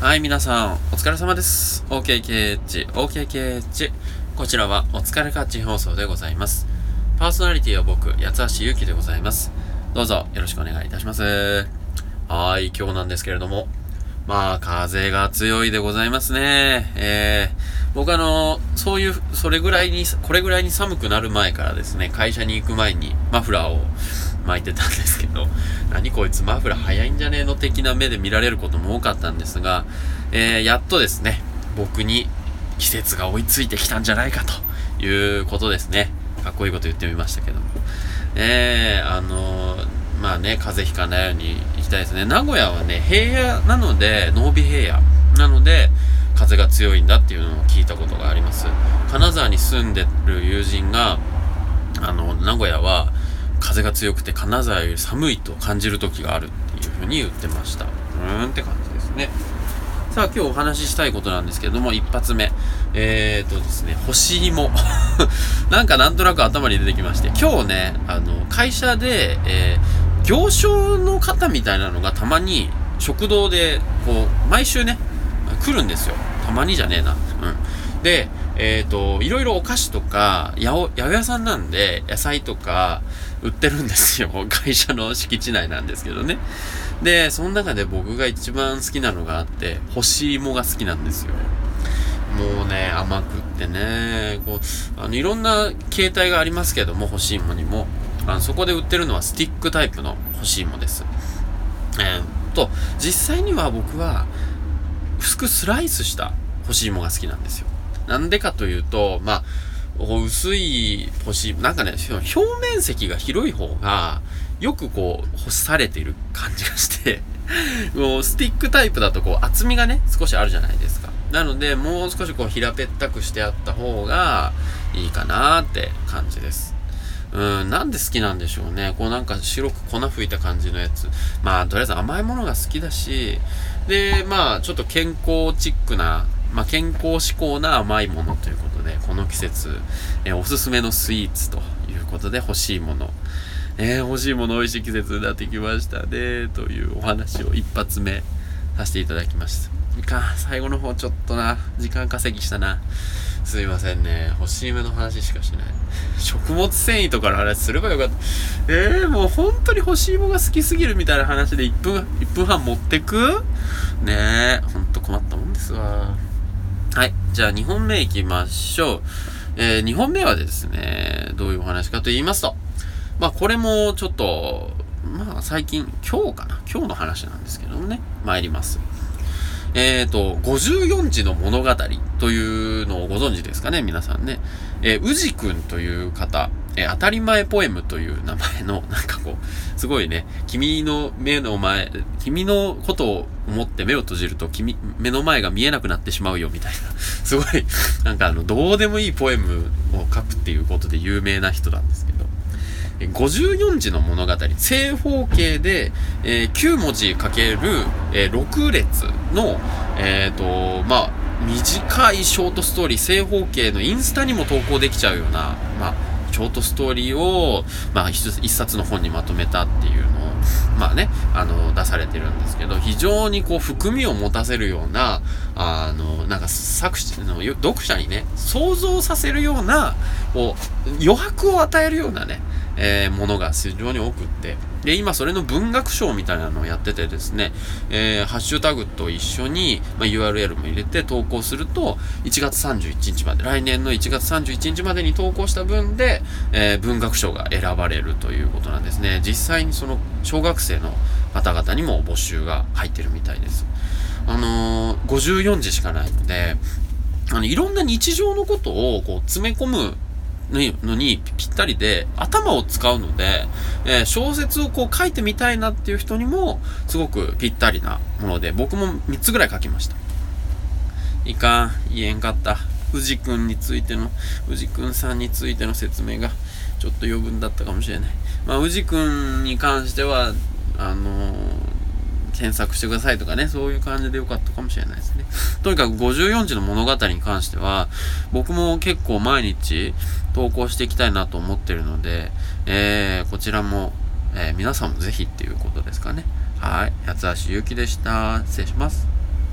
はい、皆さん、お疲れ様です。OKKH、OKKH。こちらは、お疲れカッチ放送でございます。パーソナリティは僕、八橋ゆうきでございます。どうぞ、よろしくお願いいたします。はい、今日なんですけれども、まあ、風が強いでございますね。えー、僕あの、そういう、それぐらいに、これぐらいに寒くなる前からですね、会社に行く前にマフラーを巻いてたんですけど、何こいつマフラー早いんじゃねえの的な目で見られることも多かったんですが、えー、やっとですね、僕に季節が追いついてきたんじゃないかということですね。かっこいいこと言ってみましたけども。えー、あのー、まあね、風邪ひかないように行きたいですね。名古屋はね、平野なので、濃尾平野なので、風が強いんだっていうのを聞いたことがあります。金沢に住んでる友人が、あの、名古屋は、風が強くて金沢より寒いと感じる時があるっていう風に言ってました。うーんって感じですね。さあ今日お話ししたいことなんですけれども、一発目。えーとですね、干し芋。なんかなんとなく頭に出てきまして、今日ね、あの、会社で、えー、行商の方みたいなのがたまに食堂で、こう、毎週ね、来るんですよ。たまにじゃねえな。うん。で、えっ、ー、と、いろいろお菓子とか、八百屋さんなんで、野菜とか、売ってるんですよ。会社の敷地内なんですけどね。で、その中で僕が一番好きなのがあって、干し芋が好きなんですよ。もうね、甘くってね、こう、あの、いろんな形態がありますけども、干し芋にも。あの、そこで売ってるのはスティックタイプの干し芋です。えー、と、実際には僕は、薄くスライスした干し芋が好きなんですよ。なんでかというと、まあ、薄い干し、なんかね、表面積が広い方が、よくこう、干されている感じがして もうスティックタイプだとこう、厚みがね、少しあるじゃないですか。なので、もう少しこう、平べったくしてあった方がいいかなーって感じです。うん、なんで好きなんでしょうね。こうなんか白く粉吹いた感じのやつ。まあ、とりあえず甘いものが好きだし、で、まあ、ちょっと健康チックな、まあ、健康志向な甘いものということで、この季節、えー、おすすめのスイーツということで欲しいもの。えー、欲しいもの美味しい季節になってきましたね、というお話を一発目させていただきました。いか最後の方ちょっとな、時間稼ぎしたな。すいませんね。欲しい目の話しかしない。食物繊維とかの話すればよかった。えー、もう本当に欲しいものが好きすぎるみたいな話で1分、1分半持ってく？ねえ、ほんと困ったもんですわ。はい。じゃあ2本目行きましょう。えー、2本目はですね、どういうお話かと言いますと、まあこれもちょっと、まあ最近、今日かな？今日の話なんですけどもね、参ります。えっ、ー、と、54字の物語というのをご存知ですかね、皆さんね。えー、宇治くんという方、えー、当たり前ポエムという名前の、なんかこう、すごいね、君の目の前、君のことを思って目を閉じると、君、目の前が見えなくなってしまうよ、みたいな。すごい、なんかあの、どうでもいいポエムを書くっていうことで有名な人なんですけど。え54字の物語、正方形で、えー、9文字かける、えー、6列の、えっ、と、まあ、短いショートストーリー、正方形のインスタにも投稿できちゃうような、まあ、ショートストーリーを、まあ、一冊の本にまとめたっていうのを、まあね、あの、出されてるんですけど、非常にこう、含みを持たせるような、あの、なんか作者の、読者にね、想像させるような、こう、余白を与えるようなね、えー、ものが非常に多くって、で、今それの文学賞みたいなのをやっててですね、えー、ハッシュタグと一緒に、まあ、URL も入れて投稿すると、1月31日まで、来年の1月31日までに投稿した分で、えー、文学賞が選ばれるということなんですね。実際にその小学生の方々にも募集が入ってるみたいです。あのー、54字しかないので、あの、いろんな日常のことをこう詰め込むのにぴったりで、頭を使うので、えー、小説をこう書いてみたいなっていう人にも、すごくぴったりなもので、僕も3つぐらい書きました。いかん、言えんかった。宇治くんについての、宇治くんさんについての説明が、ちょっと余分だったかもしれない。まあ、宇治くんに関しては、あのー検索してくださいとかね、そういう感じでよかったかもしれないですね。とにかく54字の物語に関しては、僕も結構毎日投稿していきたいなと思ってるので、えー、こちらも、えー、皆さんもぜひっていうことですかね。はい。八橋ゆうきでした。失礼します。